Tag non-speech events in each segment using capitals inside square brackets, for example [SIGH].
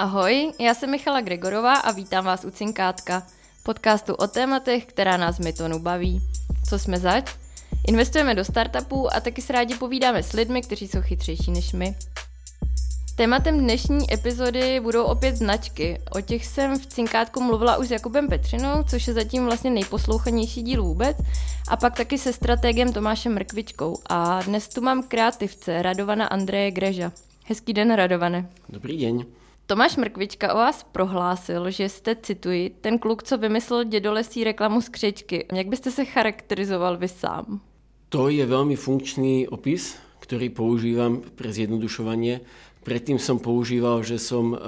Ahoj, já jsem Michala Gregorová a vítám vás u Cinkátka, podcastu o tématech, která nás Mytonu baví. Co jsme zač? Investujeme do startupů a taky se rádi povídáme s lidmi, kteří jsou chytřejší než my. Tématem dnešní epizody budou opět značky. O těch jsem v Cinkátku mluvila už s Jakubem Petřinou, což je zatím vlastně nejposlouchanější díl vůbec, a pak taky se strategem Tomášem Mrkvičkou. A dnes tu mám kreativce Radovana Andreje Greža. Hezký den, Radovane. Dobrý den. Tomáš Mrkvička o vás prohlásil, že jste, cituji, ten kluk, co vymyslel dědolesí reklamu z křečky. Jak byste se charakterizoval vy sám? To je veľmi funkčný opis, ktorý používam pre zjednodušovanie. Predtým som používal, že som uh,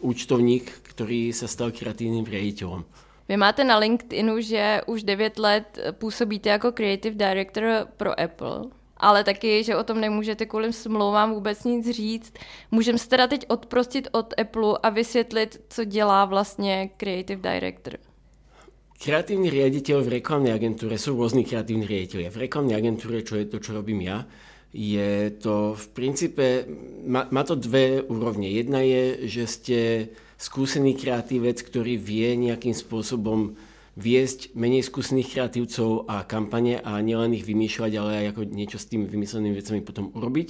účtovník, ktorý sa stal kreatívnym riaditeľom. Vy máte na LinkedInu, že už 9 let působíte jako creative director pro Apple ale taky, že o tom nemůžete kvůli smlouvám vůbec nic říct. Můžeme se teda teď odprostit od Apple a vysvětlit, co dělá vlastně Creative Director. Kreatívny riaditeľ v reklamnej agentúre sú rôzni kreatívni riaditeľia. V reklamnej agentúre, čo je to, čo robím ja, je to v princípe, má, má to dve úrovne. Jedna je, že ste skúsený kreatívec, ktorý vie nejakým spôsobom viesť menej skúsených kreatívcov a kampane a nielen ich vymýšľať, ale aj ako niečo s tými vymyslenými vecami potom urobiť.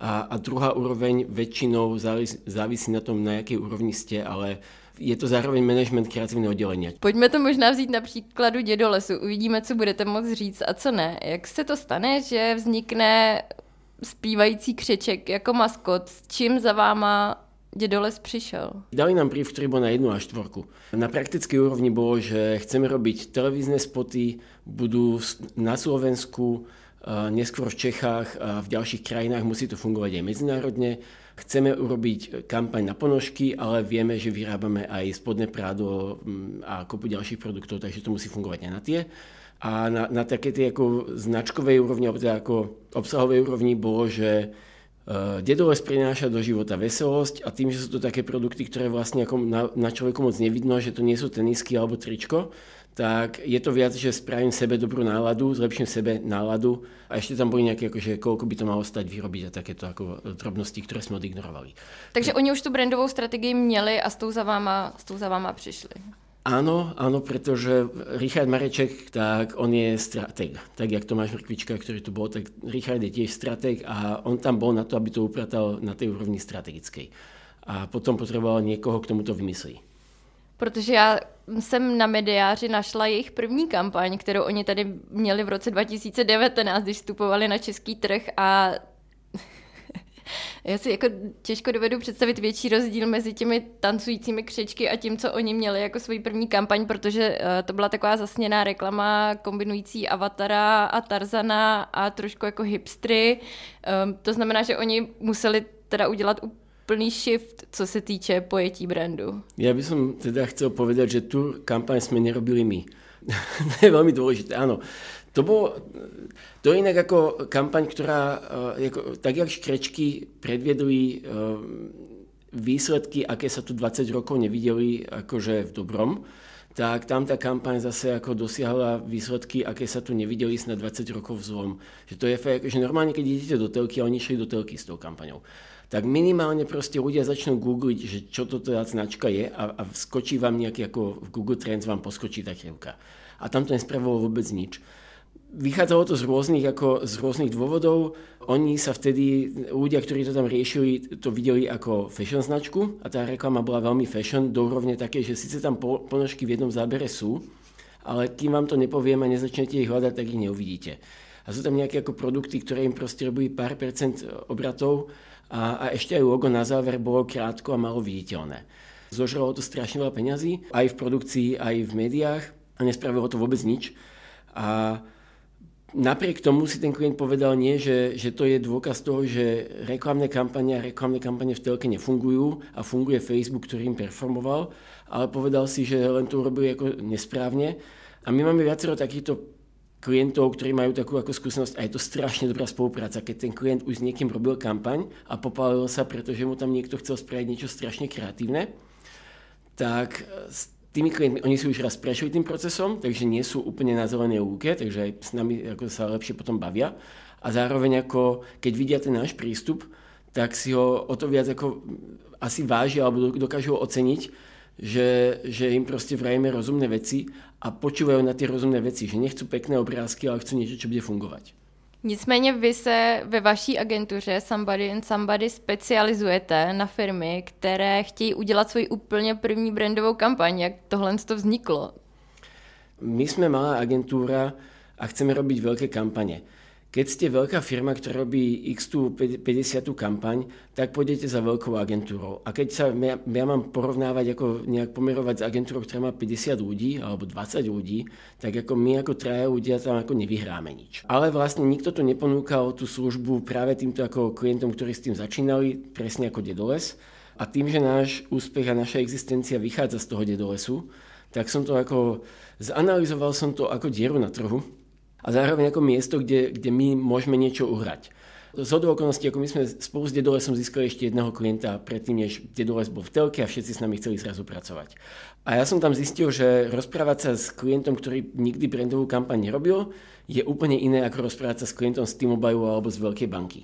A, a druhá úroveň väčšinou závisí, závisí na tom, na jakej úrovni ste, ale je to zároveň management kreativního oddělení. Pojďme to možná vzít na příkladu dědolesu. Uvidíme, co budete moct říct a co ne. Jak se to stane, že vznikne zpívající křeček jako maskot, s čím za váma Dedoles prišiel? Dali nám prív, ktorý bol na jednu a štvorku. Na praktickej úrovni bolo, že chceme robiť televízne spoty, budú na Slovensku, neskôr v Čechách a v ďalších krajinách, musí to fungovať aj medzinárodne. Chceme urobiť kampaň na ponožky, ale vieme, že vyrábame aj spodné prádo mm, a kopu ďalších produktov, takže to musí fungovať aj na tie. A na, na také tie ako značkovej úrovni, alebo teda ako obsahovej úrovni bolo, že Eh, Dedoles prináša do života veselosť a tým, že sú to také produkty, ktoré vlastne ako na, na človeku moc nevidno, že to nie sú tenisky alebo tričko, tak je to viac, že spravím sebe dobrú náladu, zlepším sebe náladu a ešte tam boli nejaké, akože, koľko by to malo stať vyrobiť a takéto ako drobnosti, ktoré sme odignorovali. Takže oni už tu brandovou strategii měli a s tou za váma, s tou za váma přišli. Áno, áno, pretože Richard Mareček, tak on je stratég. Tak, jak Tomáš Mrkvička, ktorý tu bol, tak Richard je tiež stratég a on tam bol na to, aby to upratal na tej úrovni strategickej. A potom potreboval niekoho, k tomu to vymyslí. Protože já jsem na mediáři našla jejich první kampaň, kterou oni tady měli v roce 2019, když vstupovali na český trh a já si jako těžko dovedu představit větší rozdíl mezi těmi tancujícími křečky a tím, co oni měli jako svoji první kampaň, protože uh, to byla taková zasněná reklama kombinující Avatara a Tarzana a trošku jako hipstry. Um, to znamená, že oni museli teda udělat plný shift, co se týče pojetí brandu. Ja by som teda chcel povedať, že tu kampaň sme nerobili my. [LAUGHS] to je veľmi dôležité, áno. To bolo, to je inak ako kampaň, ktorá, eh, ako, tak jak škrečky predviedli eh, výsledky, aké sa tu 20 rokov nevideli akože v dobrom, tak tam tá kampaň zase ako dosiahla výsledky, aké sa tu nevideli na 20 rokov zlom. Že to je fakt, že normálne, keď idete do telky, a oni šli do telky s tou kampaňou, tak minimálne proste ľudia začnú googliť, že čo to teda značka je a, a skočí vám nejaký, ako v Google Trends vám poskočí tá krivka. A tam to nespravilo vôbec nič. Vychádzalo to z rôznych, ako, z rôznych dôvodov. Oni sa vtedy, ľudia, ktorí to tam riešili, to videli ako fashion značku a tá reklama bola veľmi fashion, do úrovne také, že síce tam ponožky v jednom zábere sú, ale kým vám to nepoviem a nezačnete ich hľadať, tak ich neuvidíte. A sú tam nejaké ako produkty, ktoré im proste robili pár percent obratov a, a ešte aj logo na záver bolo krátko a malo viditeľné. Zožralo to strašne veľa peňazí, aj v produkcii, aj v médiách a nespravilo to vôbec nič. A Napriek tomu si ten klient povedal nie, že, že to je dôkaz toho, že reklamné kampane a reklamné kampane v telke nefungujú a funguje Facebook, ktorý im performoval, ale povedal si, že len to urobili ako nesprávne. A my máme viacero takýchto klientov, ktorí majú takú ako skúsenosť a je to strašne dobrá spolupráca, keď ten klient už s niekým robil kampaň a popálil sa, pretože mu tam niekto chcel spraviť niečo strašne kreatívne, tak tými klientmi, oni si už raz prešli tým procesom, takže nie sú úplne na zelenej lúke, takže aj s nami ako sa lepšie potom bavia. A zároveň ako, keď vidia ten náš prístup, tak si ho o to viac ako asi vážia alebo dokážu oceniť, že, že im proste vrajeme rozumné veci a počúvajú na tie rozumné veci, že nechcú pekné obrázky, ale chcú niečo, čo bude fungovať. Nicméně vy se ve vaší agentuře Somebody and Somebody specializujete na firmy, které chtějí udělat svoji úplně první brandovou kampaň. Jak tohle to vzniklo? My jsme malá agentúra a chceme robiť veľké kampane. Keď ste veľká firma, ktorá robí x 50 kampaň, tak pôjdete za veľkou agentúrou. A keď sa ja, ja mám porovnávať, ako nejak pomerovať s agentúrou, ktorá má 50 ľudí alebo 20 ľudí, tak ako my ako traja ľudia tam ako nevyhráme nič. Ale vlastne nikto tu neponúkal tú službu práve týmto ako klientom, ktorí s tým začínali, presne ako Dedoles. A tým, že náš úspech a naša existencia vychádza z toho Dedolesu, tak som to ako, zanalizoval som to ako dieru na trhu, a zároveň ako miesto, kde, kde my môžeme niečo uhrať. Z hodou okolností, ako my sme spolu s Dedolesom získali ešte jedného klienta predtým, než Dedoles bol v telke a všetci s nami chceli zrazu pracovať. A ja som tam zistil, že rozprávať sa s klientom, ktorý nikdy brandovú kampaň nerobil, je úplne iné ako rozprávať sa s klientom z T-Mobile alebo z veľkej banky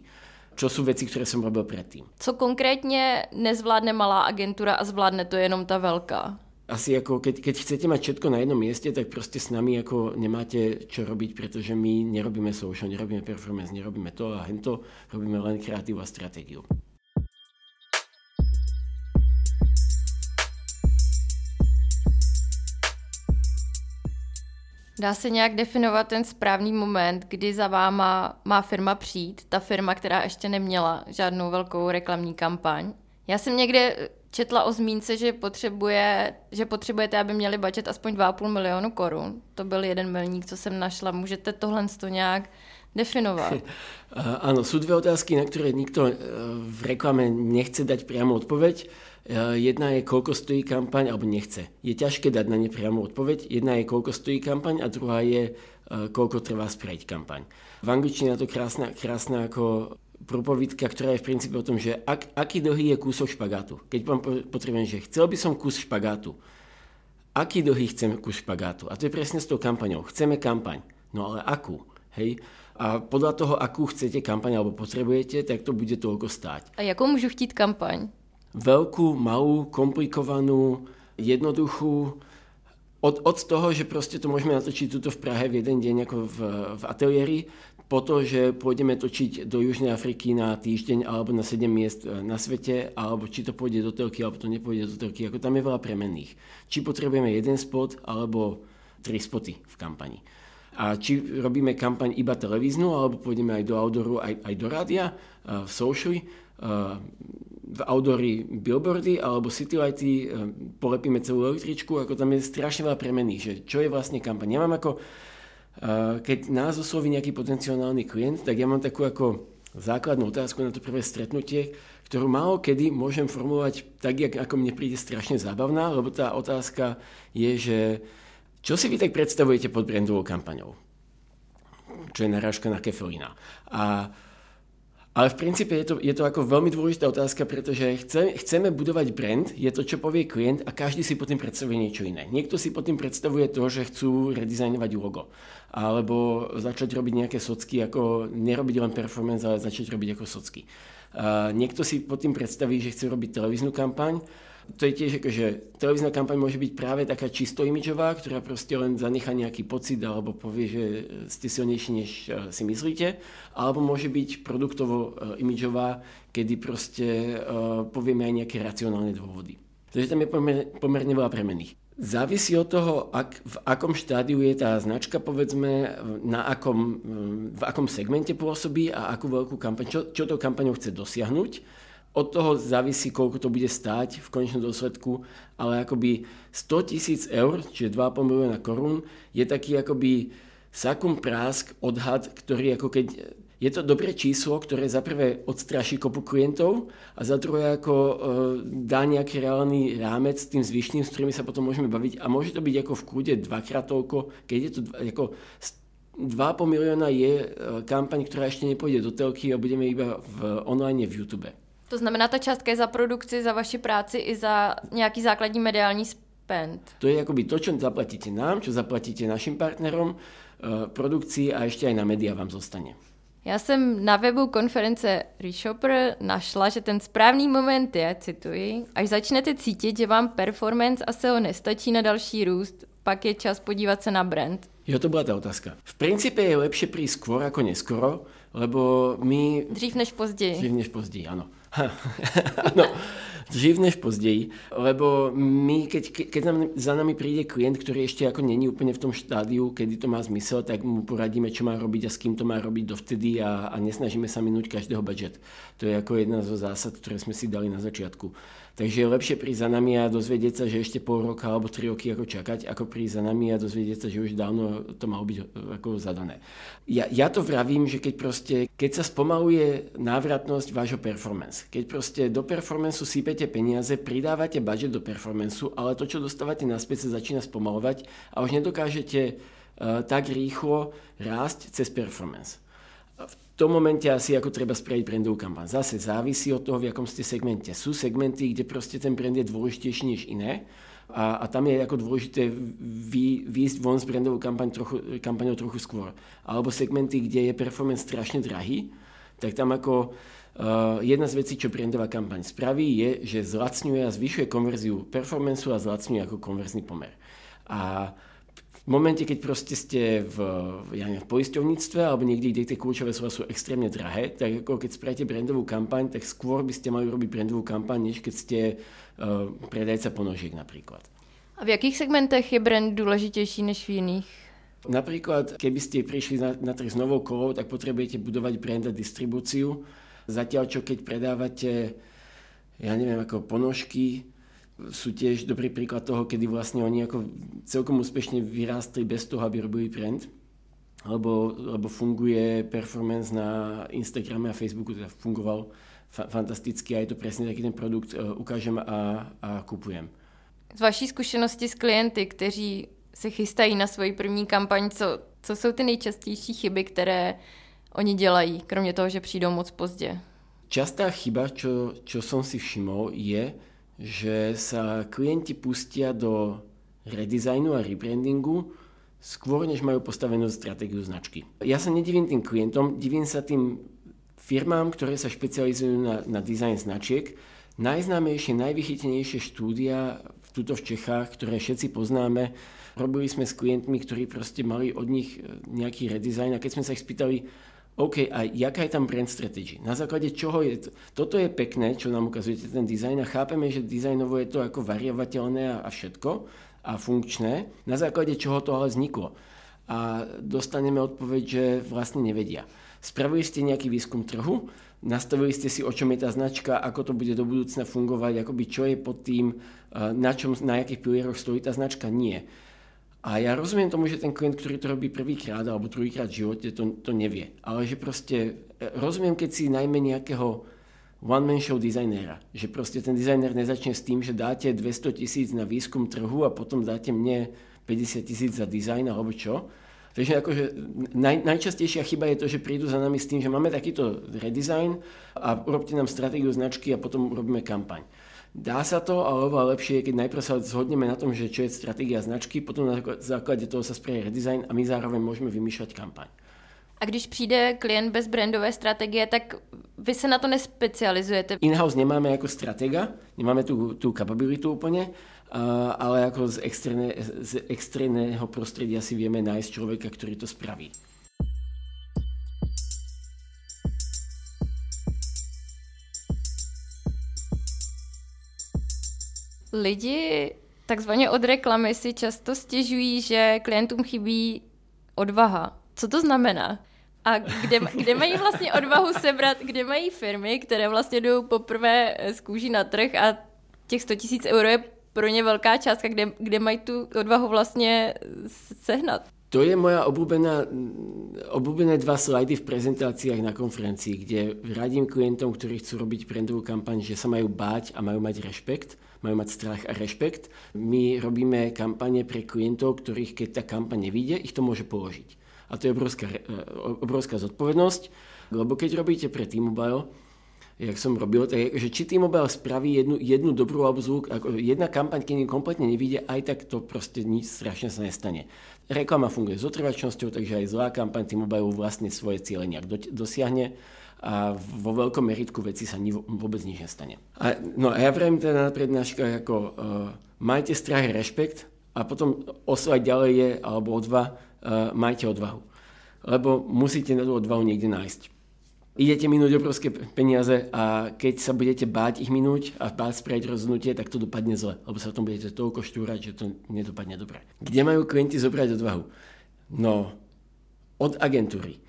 čo sú veci, ktoré som robil predtým. Co konkrétně nezvládne malá agentura a zvládne to jenom ta velká? Asi ako keď, keď chcete mať všetko na jednom mieste, tak proste s nami ako nemáte čo robiť, pretože my nerobíme social, nerobíme performance, nerobíme to a hento, robíme len kreatívu a stratégiu. Dá se nějak definovat ten správný moment, kdy za váma má firma přijít, ta firma, která ještě neměla žádnou velkou reklamní kampaň? Já jsem někde četla o zmínce, že, potřebuje, že potřebujete, aby měli budget aspoň 2,5 milionu korun. To byl jeden milník, co jsem našla. Můžete tohle to nějak definovat? Áno, sú dve otázky, na ktoré nikto e, v reklame nechce dať priamo odpoveď. E, jedna je, koľko stojí kampaň, alebo nechce. Je ťažké dať na ne priamo odpoveď. Jedna je, koľko stojí kampaň a druhá je, koľko trvá spraviť kampaň. V angličtine je to krásna, krásna ako propovidka, ktorá je v princípe o tom, že ak, aký dlhý je kúsok špagátu. Keď vám potrebujem, že chcel by som kus špagátu. Aký dlhý chcem kus špagátu? A to je presne s tou kampaňou. Chceme kampaň. No ale akú? Hej? A podľa toho, akú chcete kampaň alebo potrebujete, tak to bude toľko stáť. A jakou môžu chtít kampaň? Veľkú, malú, komplikovanú, jednoduchú. Od, od toho, že proste to môžeme natočiť tuto v Prahe v jeden deň ako v, v ateliéri, po to, že pôjdeme točiť do Južnej Afriky na týždeň alebo na 7 miest e, na svete, alebo či to pôjde do telky, alebo to nepôjde do telky, ako tam je veľa premenných. Či potrebujeme jeden spot, alebo tri spoty v kampani. A či robíme kampaň iba televíznu, alebo pôjdeme aj do outdooru, aj, aj do rádia, e, v socially, e, v outdoory billboardy alebo citylighty, polepíme celú električku, ako tam je strašne veľa premenných, že čo je vlastne kampaň. Ja ako keď nás osloví nejaký potenciálny klient, tak ja mám takú ako základnú otázku na to prvé stretnutie, ktorú málo kedy môžem formulovať tak, ako mne príde strašne zábavná, lebo tá otázka je, že čo si vy tak predstavujete pod brandovou kampaňou? Čo je narážka na Kefelina. A ale v princípe je to, je to ako veľmi dôležitá otázka, pretože chce, chceme budovať brand, je to, čo povie klient a každý si pod tým predstavuje niečo iné. Niekto si pod tým predstavuje to, že chcú redizajnovať logo, alebo začať robiť nejaké socky, ako nerobiť len performance, ale začať robiť ako socky. A niekto si pod tým predstaví, že chce robiť televíznu kampaň, to je tiež že televízna kampaň môže byť práve taká čisto imidžová, ktorá proste len zanechá nejaký pocit alebo povie, že ste silnejší, než e, si myslíte, alebo môže byť produktovo e, imidžová, kedy proste povieme aj nejaké racionálne dôvody. Takže tam je pomerne, veľa premených. Závisí od toho, ak, v akom štádiu je tá značka, povedzme, na akom, v akom segmente pôsobí a akú veľkú kampaň, čo, čo to kampaňou chce dosiahnuť od toho závisí, koľko to bude stáť v konečnom dôsledku, ale akoby 100 tisíc eur, čiže 2,5 milióna korún, je taký akoby sakum prásk odhad, ktorý ako keď je to dobré číslo, ktoré za prvé odstraší kopu klientov a za druhé ako e, dá nejaký reálny rámec tým zvyšným, s ktorými sa potom môžeme baviť a môže to byť ako v kúde dvakrát toľko, keď je to ako 2,5 milióna je e, kampaň, ktorá ešte nepôjde do telky a budeme iba v online v YouTube. To znamená, ta částka je za produkci, za vaši práci i za nějaký základní mediální spend. To je akoby to, čo zaplatíte nám, čo zaplatíte našim partnerom, eh, produkcii a ešte aj na média vám zostane. Já jsem na webu konference Reshopper našla, že ten správný moment je, cituji, až začnete cítit, že vám performance a SEO nestačí na další růst, pak je čas podívat se na brand. Jo, to bola tá otázka. V princípe je lepšie prísť skôr ako neskoro, lebo my... Dřív než později. Dřív než později, áno. áno, [LAUGHS] dřív než později, lebo my, keď, keď nám, za nami príde klient, ktorý ešte ako není úplne v tom štádiu, kedy to má zmysel, tak mu poradíme, čo má robiť a s kým to má robiť dovtedy a, a nesnažíme sa minúť každého budget. To je ako jedna zo zásad, ktoré sme si dali na začiatku. Takže je lepšie prísť za nami a dozvedieť sa, že ešte pol roka alebo tri roky ako čakať, ako prísť za nami a dozvedieť sa, že už dávno to malo byť ako zadané. Ja, ja to vravím, že keď proste, keď sa spomaluje návratnosť vášho performance, keď proste do performanceu sypete peniaze, pridávate budget do performanceu, ale to, čo dostávate naspäť, sa začína spomalovať a už nedokážete uh, tak rýchlo rásť cez performance. Tom momente asi ako treba spraviť brandovú kampaň. Zase závisí od toho, v akom ste segmente. Sú segmenty, kde proste ten brand je dôležitejší než iné a, a tam je ako dôležité vy, výjsť von s brandovou kampaň trochu, kampaňou trochu skôr. Alebo segmenty, kde je performance strašne drahý, tak tam ako uh, jedna z vecí, čo brandová kampaň spraví, je, že zlacňuje a zvyšuje konverziu performanceu a zlacňuje ako konverzný pomer. A v momente, keď proste ste v, ja neviem, v poisťovníctve alebo niekde, kde tie kľúčové slova sú extrémne drahé, tak ako keď spravíte brandovú kampaň, tak skôr by ste mali robiť brandovú kampaň, než keď ste uh, predajca ponožiek napríklad. A v jakých segmentech je brand dôležitejší než v iných? Napríklad, keby ste prišli na, na trh s novou kolou, tak potrebujete budovať brand a distribúciu. Zatiaľ, čo keď predávate, ja neviem, ako ponožky, sú tiež dobrý príklad toho, kedy vlastne oni ako celkom úspešne vyrástli bez toho, aby robili brand, lebo, lebo funguje performance na Instagrame a Facebooku, teda fungoval fa- fantasticky a je to presne taký ten produkt, uh, ukážem a, a kupujem. Z vaší zkušenosti s klienty, kteří se chystají na svoji první kampaň, co, co jsou ty nejčastější chyby, které oni dělají, kromě toho, že přijdou moc pozdě? Častá chyba, čo, čo som si všimol, je, že sa klienti pustia do redesignu a rebrandingu skôr, než majú postavenú stratégiu značky. Ja sa nedivím tým klientom, divím sa tým firmám, ktoré sa špecializujú na, na dizajn značiek. Najznámejšie, najvychytenejšie štúdia v tuto v Čechách, ktoré všetci poznáme, robili sme s klientmi, ktorí proste mali od nich nejaký redesign a keď sme sa ich spýtali, OK, a jaká je tam brand strategy? Na základe čoho je to? Toto je pekné, čo nám ukazujete ten dizajn a chápeme, že dizajnovo je to ako variovateľné a všetko a funkčné. Na základe čoho to ale vzniklo? A dostaneme odpoveď, že vlastne nevedia. Spravili ste nejaký výskum trhu, nastavili ste si, o čom je tá značka, ako to bude do budúcna fungovať, akoby čo je pod tým, na, čom, na jakých pilieroch stojí tá značka? Nie a ja rozumiem tomu, že ten klient, ktorý to robí prvýkrát alebo druhýkrát v živote, to, to nevie. Ale že proste, e, rozumiem, keď si najmä nejakého one-man show dizajnéra. Že proste ten dizajner nezačne s tým, že dáte 200 tisíc na výskum trhu a potom dáte mne 50 tisíc za dizajn alebo čo. Takže akože naj, najčastejšia chyba je to, že prídu za nami s tým, že máme takýto redesign a urobte nám stratégiu značky a potom robíme kampaň. Dá sa to, ale oveľa lepšie je, keď najprv sa zhodneme na tom, že čo je stratégia značky, potom na základe toho sa spraví redesign a my zároveň môžeme vymýšľať kampaň. A když přijde klient bez brandové strategie, tak vy se na to nespecializujete? In-house nemáme jako stratega, nemáme tu, tu kapabilitu úplne, ale ako z, extréne, z extrénneho prostredia si vieme nájsť človeka, ktorý to spraví. Lidi takzvaně od reklamy si často stěžují, že klientům chybí odvaha. Co to znamená? A kde, kde mají vlastně odvahu sebrat, kde mají firmy, které vlastně jdou poprvé z kůží na trh a těch 100 tisíc euro je pro ně velká částka, kde, kde mají tu odvahu vlastně sehnat? To je moja obľúbená, obľúbené dva slajdy v prezentáciách na konferencii, kde radím klientom, ktorí chcú robiť brandovú kampaň, že sa majú báť a majú mať rešpekt majú mať strach a rešpekt. My robíme kampane pre klientov, ktorých keď tá kampaň nevíde, ich to môže položiť. A to je obrovská, e, obrovská zodpovednosť, lebo keď robíte pre T-Mobile, jak som robil, tak že či T-Mobile spraví jednu, jednu dobrú alebo ako jedna kampaň, keď im kompletne nevíde, aj tak to proste nič strašne sa nestane. Reklama funguje s otrvačnosťou, takže aj zlá kampaň T-Mobile vlastne svoje ciele nejak do, dosiahne a vo veľkom meritku veci sa ni, vôbec nič nestane. A, no a ja vrajím teda na prednáškach ako uh, majte strach rešpekt a potom oslovať ďalej je, alebo odva, uh, majte odvahu. Lebo musíte na tú odvahu niekde nájsť idete minúť obrovské peniaze a keď sa budete báť ich minúť a báť spraviť rozhodnutie, tak to dopadne zle, lebo sa tom budete toľko štúrať, že to nedopadne dobre. Kde majú klienti zobrať odvahu? No, od agentúry.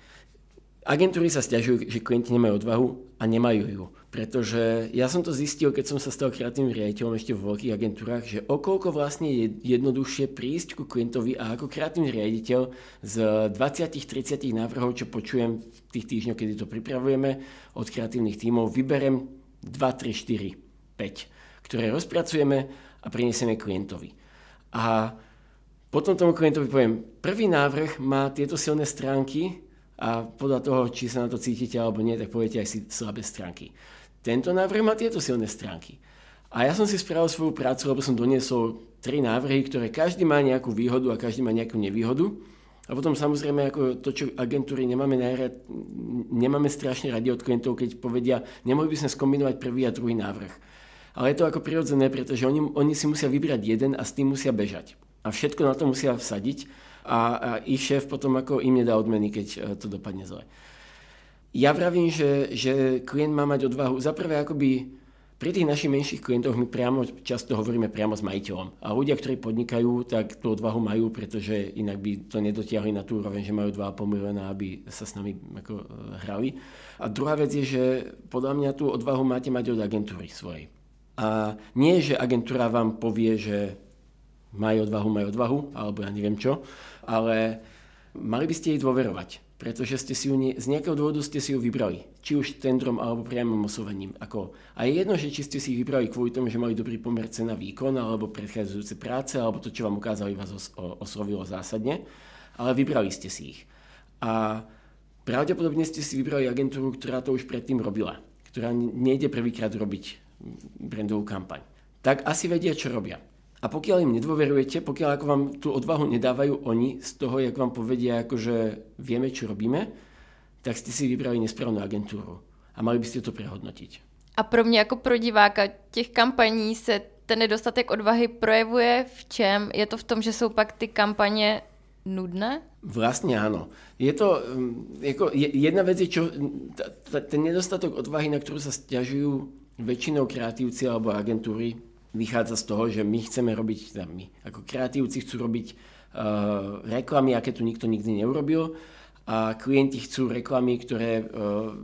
Agentúry sa stiažujú, že klienti nemajú odvahu a nemajú ju. Pretože ja som to zistil, keď som sa stal kreatívnym riaditeľom ešte v veľkých agentúrach, že okolko vlastne je jednoduchšie prísť ku klientovi a ako kreatívny riaditeľ z 20-30 návrhov, čo počujem v tých týždňoch, kedy to pripravujeme od kreatívnych tímov, vyberem 2, 3, 4, 5, ktoré rozpracujeme a prinesieme klientovi. A potom tomu klientovi poviem, prvý návrh má tieto silné stránky, a podľa toho, či sa na to cítite alebo nie, tak poviete aj si slabé stránky. Tento návrh má tieto silné stránky. A ja som si spravil svoju prácu, lebo som doniesol tri návrhy, ktoré každý má nejakú výhodu a každý má nejakú nevýhodu. A potom samozrejme, ako to, čo agentúry nemáme, najrad, nemáme strašne radi od klientov, keď povedia, nemohli by sme skombinovať prvý a druhý návrh. Ale je to ako prirodzené, pretože oni, oni si musia vybrať jeden a s tým musia bežať. A všetko na to musia vsadiť a, a ich šéf potom ako im nedá odmeny, keď e, to dopadne zle. Ja vravím, že, že klient má mať odvahu. Zaprvé akoby pri tých našich menších klientoch my priamo často hovoríme priamo s majiteľom. A ľudia, ktorí podnikajú, tak tú odvahu majú, pretože inak by to nedotiahli na tú úroveň, že majú 2,5 milióna, aby sa s nami ako e, hrali. A druhá vec je, že podľa mňa tú odvahu máte mať od agentúry svojej. A nie, že agentúra vám povie, že majú odvahu, majú odvahu, alebo ja neviem čo, ale mali by ste jej dôverovať, pretože ste si ju nie, z nejakého dôvodu ste si ju vybrali, či už tendrom alebo priamým oslovením. Ako, a je jedno, že či ste si ich vybrali kvôli tomu, že mali dobrý pomer cena výkon, alebo predchádzajúce práce, alebo to, čo vám ukázali, vás os, oslovilo zásadne, ale vybrali ste si ich. A pravdepodobne ste si vybrali agentúru, ktorá to už predtým robila, ktorá nejde prvýkrát robiť brandovú kampaň. Tak asi vedia, čo robia. A pokiaľ im nedôverujete, pokiaľ ako vám tú odvahu nedávajú oni z toho, jak vám povedia, akože vieme, čo robíme, tak ste si vybrali nesprávnu agentúru. A mali by ste to prehodnotiť. A pro mě jako pro diváka těch kampaní se ten nedostatek odvahy projevuje v čem? Je to v tom, že jsou pak ty kampaně nudné? Vlastne áno. Je to, jako, jedna vec je, čo, ten nedostatok odvahy, na ktorú sa stiažujú väčšinou kreatívci alebo agentúry, vychádza z toho, že my chceme robiť, teda my ako kreatívci chcú robiť uh, reklamy, aké tu nikto nikdy neurobil a klienti chcú reklamy, ktoré uh,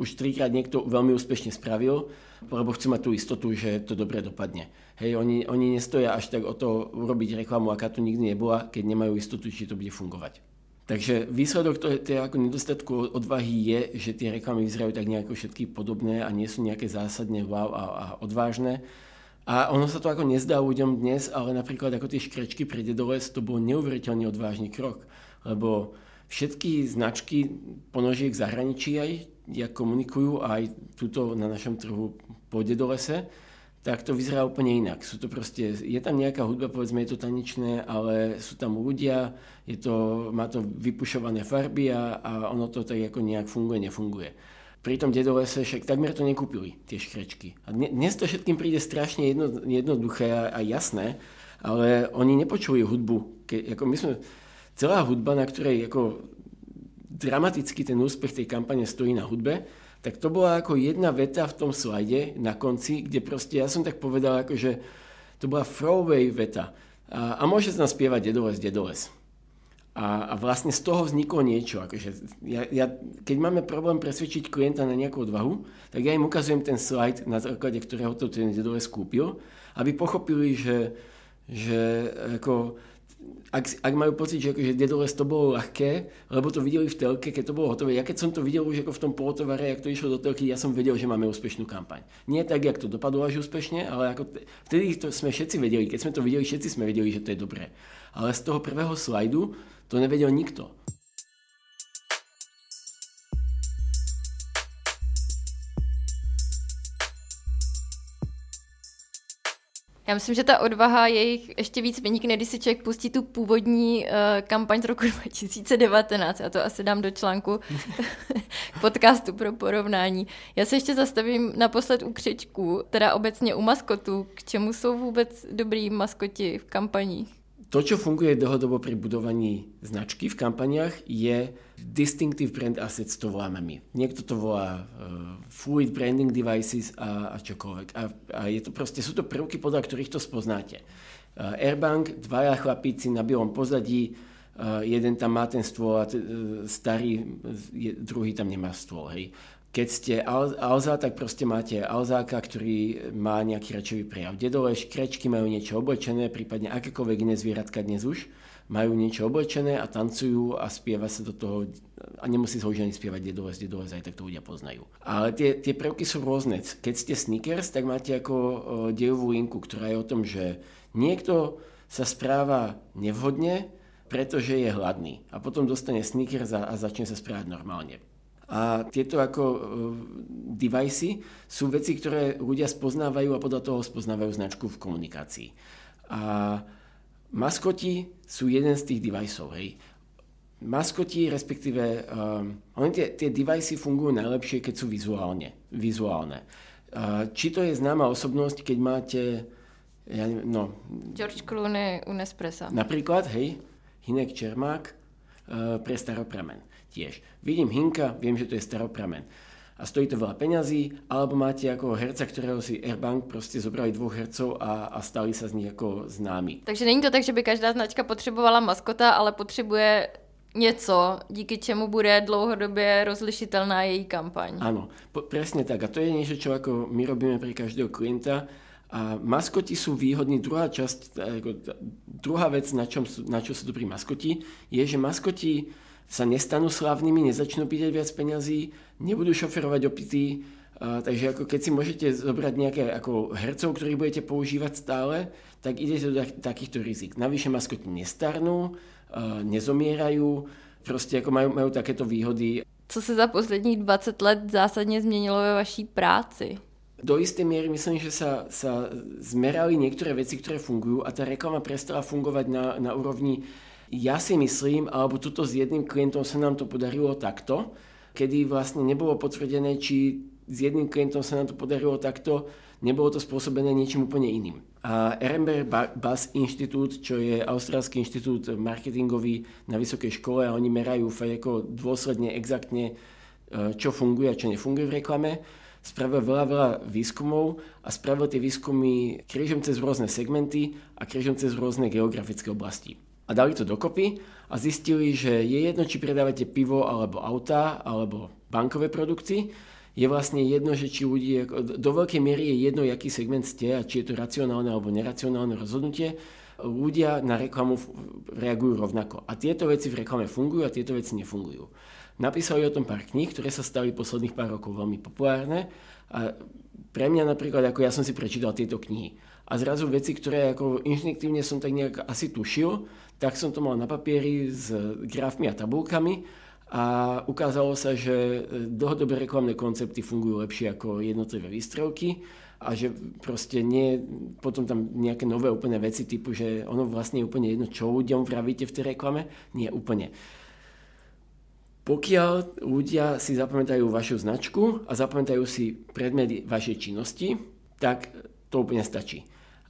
už trikrát niekto veľmi úspešne spravil, lebo chcú mať tú istotu, že to dobre dopadne. Hej, oni, oni nestoja až tak o to urobiť reklamu, aká tu nikdy nebola, keď nemajú istotu, či to bude fungovať. Takže výsledok toho, toho ako nedostatku odvahy je, že tie reklamy vyzerajú tak nejako všetky podobné a nie sú nejaké zásadne wow a, a odvážne a ono sa to ako nezdá ľuďom dnes, ale napríklad ako tie škrečky pre Dedoles, to bol neuveriteľne odvážny krok. Lebo všetky značky ponožiek zahraničí aj, jak komunikujú aj tuto na našom trhu po Dedolese, tak to vyzerá úplne inak. Sú to proste, je tam nejaká hudba, povedzme, je to tanečné, ale sú tam ľudia, je to, má to vypušované farby a, a ono to tak ako nejak funguje, nefunguje pri tom dedolese však takmer to nekúpili, tie škrečky. A dnes to všetkým príde strašne jedno, jednoduché a, a jasné, ale oni nepočuli hudbu. Ke, ako my sme, celá hudba, na ktorej ako dramaticky ten úspech tej kampane stojí na hudbe, tak to bola ako jedna veta v tom slajde na konci, kde proste ja som tak povedal, ako, že to bola throwaway veta. A, a môže sa nám spievať dedoles, dedoles. A, a vlastne z toho vzniklo niečo. Akože ja, ja, keď máme problém presvedčiť klienta na nejakú odvahu, tak ja im ukazujem ten slide, na základe ktorého to ten dedole skúpil, aby pochopili, že, že ako, ak, ak majú pocit, že akože dedoles to bolo ľahké, lebo to videli v telke, keď to bolo hotové. Ja keď som to videl už ako v tom polotovare, ak to išlo do telky, ja som vedel, že máme úspešnú kampaň. Nie tak, jak to dopadlo až úspešne, ale ako t- vtedy to sme všetci vedeli. Keď sme to videli, všetci sme vedeli, že to je dobré. Ale z toho prvého slajdu to nevedel nikto. Já myslím, že ta odvaha jejich ještě víc vynikne, když si člověk pustí tu původní uh, kampaň z roku [LAUGHS] 2019. Já to asi dám do článku [LAUGHS] podcastu pro porovnání. Já se ještě zastavím naposled u křečků, teda obecně u maskotů. K čemu jsou vůbec dobrý maskoti v kampaních? To, čo funguje dlhodobo pri budovaní značky v kampaniach, je distinctive brand assets, to voláme my. Niekto to volá uh, fluid branding devices a, a čokoľvek. A, a je to proste, sú to prvky, podľa ktorých to spoznáte. Uh, Airbank, dvaja chlapíci na bielom pozadí, uh, jeden tam má ten stôl a t- starý, je, druhý tam nemá stôl. Hej keď ste Alza, tak proste máte Alzáka, ktorý má nejaký rečový prejav. Dedole škrečky majú niečo oblečené, prípadne akékoľvek iné zvieratka dnes už majú niečo oblečené a tancujú a spieva sa do toho a nemusí sa už ani spievať dedole z dedole, aj tak to ľudia poznajú. Ale tie, tie prvky sú rôzne. Keď ste Snickers, tak máte ako dejovú linku, ktorá je o tom, že niekto sa správa nevhodne, pretože je hladný. A potom dostane Snickers a, a začne sa správať normálne. A tieto ako uh, device sú veci, ktoré ľudia spoznávajú a podľa toho spoznávajú značku v komunikácii. A maskoti sú jeden z tých deviceov. Hej. Maskoti, respektíve, um, tie, tie device fungujú najlepšie, keď sú vizuálne, vizuálne. Uh, či to je známa osobnosť, keď máte ja neviem, no... George Clooney u Nespressa. Napríklad, hej, Hinek Čermák uh, pre staropramen tiež. Vidím Hinka, viem, že to je staropramen a stojí to veľa peňazí, alebo máte ako herca, ktorého si Airbank proste zobrali dvoch hercov a, a stali sa z nich ako známi. Takže není to tak, že by každá značka potřebovala maskota, ale potřebuje něco, díky čemu bude dlouhodobě rozlišiteľná její kampaň. Áno, po, presne tak. A to je niečo, čo ako my robíme pre každého klienta. A maskoti sú výhodní. Druhá časť, ako, druhá vec, na, čom sú, na čo sú dobrí maskoti, je, že maskoti sa nestanú slavnými, nezačnú pýtať viac peňazí, nebudú šoferovať opití, uh, takže ako keď si môžete zobrať nejaké ako hercov, ktorých budete používať stále, tak idete do takýchto rizik. Navyše maskoti nestarnú, uh, nezomierajú, proste ako majú, majú takéto výhody. Co se za posledních 20 let zásadne zmenilo ve vaší práci? Do istej miery myslím, že sa, sa zmerali niektoré veci, ktoré fungujú a tá reklama prestala fungovať na, na úrovni ja si myslím, alebo tuto s jedným klientom sa nám to podarilo takto, kedy vlastne nebolo potvrdené, či s jedným klientom sa nám to podarilo takto, nebolo to spôsobené niečím úplne iným. A Ehrenberg Bass Inštitút, čo je austrálsky inštitút marketingový na vysokej škole a oni merajú ako dôsledne, exaktne, e, čo funguje a čo nefunguje v reklame, spravil veľa, veľa výskumov a spravil tie výskumy krížom cez rôzne segmenty a krížom cez rôzne geografické oblasti a dali to dokopy a zistili, že je jedno, či predávate pivo alebo auta alebo bankové produkty, je vlastne jedno, že či ľudí, do veľkej miery je jedno, aký segment ste a či je to racionálne alebo neracionálne rozhodnutie, ľudia na reklamu reagujú rovnako. A tieto veci v reklame fungujú a tieto veci nefungujú. Napísali o tom pár kníh, ktoré sa stali posledných pár rokov veľmi populárne a pre mňa napríklad, ako ja som si prečítal tieto knihy a zrazu veci, ktoré ako inštinktívne som tak nejak asi tušil, tak som to mal na papieri s grafmi a tabulkami a ukázalo sa, že dlhodobé reklamné koncepty fungujú lepšie ako jednotlivé výstrelky a že proste nie potom tam nejaké nové úplne veci typu, že ono vlastne je úplne jedno, čo ľuďom vravíte v tej reklame. Nie úplne. Pokiaľ ľudia si zapamätajú vašu značku a zapamätajú si predmet vašej činnosti, tak to úplne stačí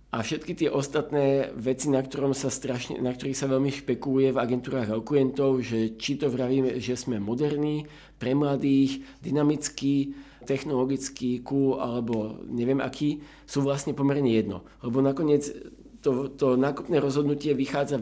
a všetky tie ostatné veci, na, ktorom sa strašne, na ktorých sa veľmi špekuluje v agentúrach klientov, že či to vravíme, že sme moderní, pre mladých, dynamický, technologický, cool alebo neviem aký, sú vlastne pomerne jedno. Lebo nakoniec to, to nákupné rozhodnutie vychádza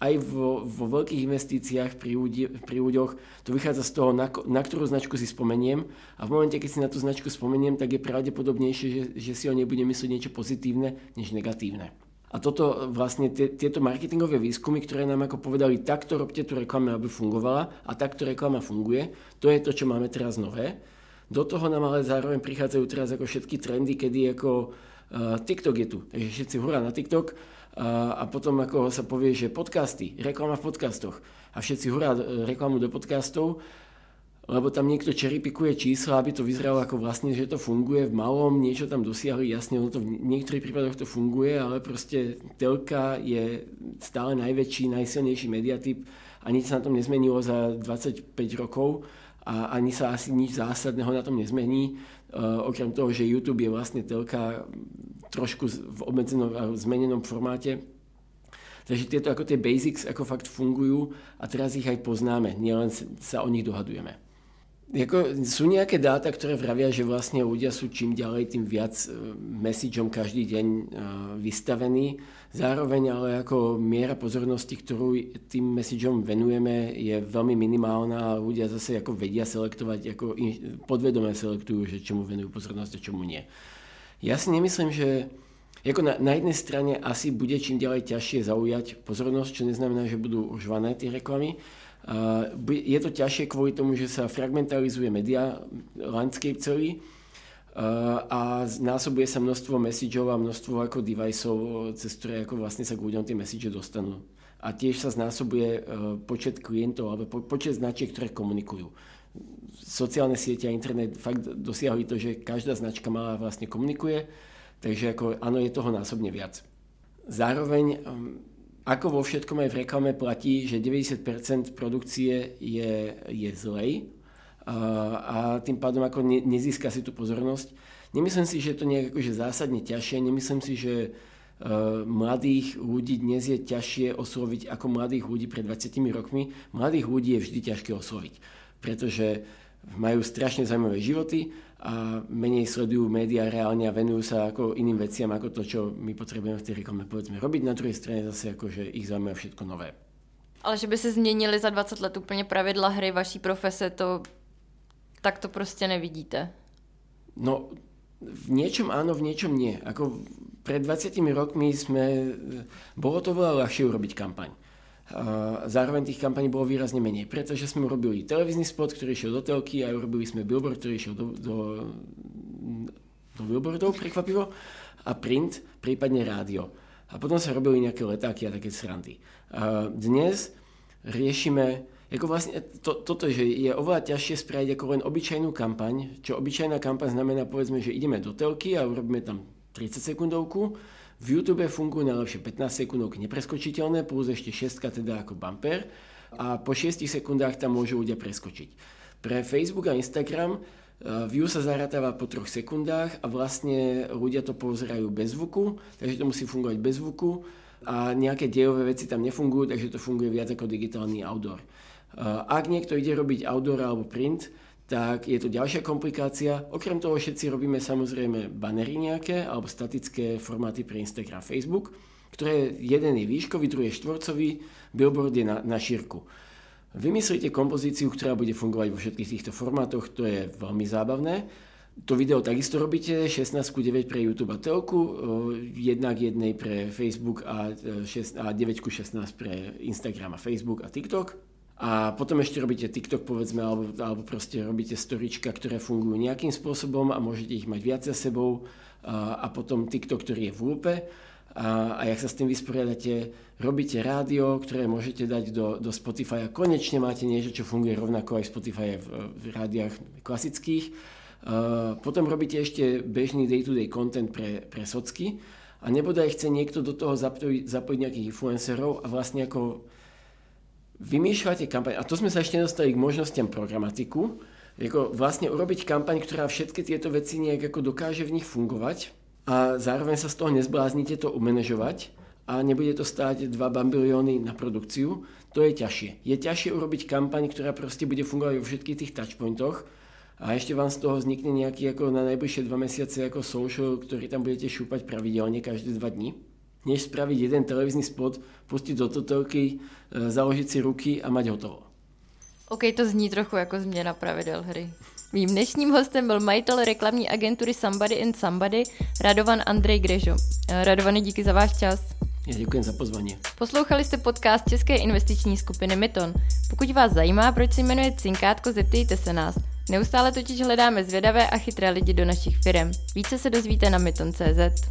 aj vo, vo veľkých investíciách pri, ľudí, pri ľuďoch, to vychádza z toho, na, na ktorú značku si spomeniem a v momente, keď si na tú značku spomeniem, tak je pravdepodobnejšie, že, že si o nej budem myslieť niečo pozitívne, než negatívne. A toto vlastne tie, tieto marketingové výskumy, ktoré nám ako povedali, takto robte tú reklamu, aby fungovala a takto reklama funguje, to je to, čo máme teraz nové. Do toho nám ale zároveň prichádzajú teraz ako všetky trendy, kedy ako uh, TikTok je tu, takže všetci hurá na TikTok, a, potom ako sa povie, že podcasty, reklama v podcastoch. A všetci hurá reklamu do podcastov lebo tam niekto čeripikuje čísla, aby to vyzeralo ako vlastne, že to funguje v malom, niečo tam dosiahli, jasne, ono to v niektorých prípadoch to funguje, ale proste telka je stále najväčší, najsilnejší mediatyp a nič sa na tom nezmenilo za 25 rokov a ani sa asi nič zásadného na tom nezmení, okrem toho, že YouTube je vlastne telka trošku v obmedzenom a zmenenom formáte. Takže tieto ako tie basics ako fakt fungujú a teraz ich aj poznáme, nielen sa o nich dohadujeme. Jako, sú nejaké dáta, ktoré vravia, že vlastne ľudia sú čím ďalej, tým viac e, messageom každý deň e, vystavení. Zároveň ale ako miera pozornosti, ktorú tým messageom venujeme, je veľmi minimálna a ľudia zase ako vedia selektovať, ako podvedome selektujú, že čomu venujú pozornosť a čomu nie. Ja si nemyslím, že ako na, na jednej strane asi bude čím ďalej ťažšie zaujať pozornosť, čo neznamená, že budú užvané tie reklamy, je to ťažšie kvôli tomu, že sa fragmentalizuje media landscape celý a násobuje sa množstvo messageov a množstvo ako deviceov, cez ktoré ako vlastne sa k ľuďom tie message dostanú. A tiež sa znásobuje e, počet klientov alebo počet značiek, ktoré komunikujú. Sociálne siete a internet fakt dosiahli to, že každá značka malá vlastne komunikuje, takže ako, áno, je toho násobne viac. Zároveň ako vo všetkom aj v reklame platí, že 90% produkcie je, je zlej a, a tým pádom ako ne, nezíska si tú pozornosť. Nemyslím si, že je to nejak akože zásadne ťažšie, nemyslím si, že uh, mladých ľudí dnes je ťažšie osloviť ako mladých ľudí pred 20 rokmi. Mladých ľudí je vždy ťažké osloviť, pretože majú strašne zaujímavé životy a menej sledujú médiá reálne a venujú sa ako iným veciam ako to, čo my potrebujeme v tej reklame povedzme robiť. Na druhej strane zase ako, že ich zaujíma všetko nové. Ale že by se změnily za 20 let úplně pravidla hry vaší profese, to tak to prostě nevidíte. No, v niečom áno, v niečom nie. Ako pred 20 rokmi sme, bolo to veľa ľahšie urobiť kampaň. Zároveň tých kampaní bolo výrazne menej, pretože sme urobili televízny spot, ktorý išiel do telky a urobili sme billboard, ktorý išiel do, do, do billboardov, prekvapivo, a print, prípadne rádio. A potom sa robili nejaké letáky a také srandy. Dnes riešime, ako vlastne to, toto, že je oveľa ťažšie spraviť ako len obyčajnú kampaň, čo obyčajná kampaň znamená povedzme, že ideme do telky a urobíme tam 30 sekundovku, v YouTube fungujú najlepšie 15 sekundovky nepreskočiteľné, plus ešte 6 teda ako bumper a po 6 sekundách tam môžu ľudia preskočiť. Pre Facebook a Instagram eh, view sa zaratáva po 3 sekundách a vlastne ľudia to pozerajú bez zvuku, takže to musí fungovať bez zvuku a nejaké dejové veci tam nefungujú, takže to funguje viac ako digitálny outdoor. Eh, ak niekto ide robiť outdoor alebo print, tak je to ďalšia komplikácia. Okrem toho všetci robíme samozrejme banery nejaké alebo statické formáty pre Instagram, Facebook, ktoré jeden je výškový, druhý je štvorcový, billboard je na, na šírku. Vymyslíte kompozíciu, ktorá bude fungovať vo všetkých týchto formátoch, to je veľmi zábavné. To video takisto robíte, 16 9 pre YouTube a telku, jednak jednej pre Facebook a, 6, a 9 16 pre Instagram a Facebook a TikTok. A potom ešte robíte TikTok, povedzme, alebo, alebo proste robíte storička, ktoré fungujú nejakým spôsobom a môžete ich mať viac za sebou. A, a potom TikTok, ktorý je v lúpe. A, a jak sa s tým vysporiadate, robíte rádio, ktoré môžete dať do, do Spotify a konečne máte niečo, čo funguje rovnako aj Spotify v, v rádiách klasických. A, potom robíte ešte bežný day-to-day content pre, pre socky a nebodaj chce niekto do toho zapojiť, zapojiť nejakých influencerov a vlastne ako vymýšľate kampaň, a to sme sa ešte nedostali k možnostiam programatiku, ako vlastne urobiť kampaň, ktorá všetky tieto veci nejak ako dokáže v nich fungovať a zároveň sa z toho nezbláznite to umanežovať a nebude to stáť 2 bambilióny na produkciu, to je ťažšie. Je ťažšie urobiť kampaň, ktorá proste bude fungovať vo všetkých tých touchpointoch a ešte vám z toho vznikne nejaký ako na najbližšie dva mesiace ako social, ktorý tam budete šúpať pravidelne každé dva dní než spraviť jeden televízny spot, pustiť do totelky, e, založiť si ruky a mať hotovo. OK, to zní trochu jako změna pravidel hry. Mým dnešním hostem byl majitel reklamní agentury Somebody in Somebody, Radovan Andrej Grežo. E, Radovany, díky za váš čas. Ja ďakujem za pozvanie. Poslouchali jste podcast České investiční skupiny Myton. Pokud vás zajímá, proč se jmenuje Cinkátko, zeptejte se nás. Neustále totiž hledáme zvědavé a chytré lidi do našich firm. Více se dozvíte na myton.cz.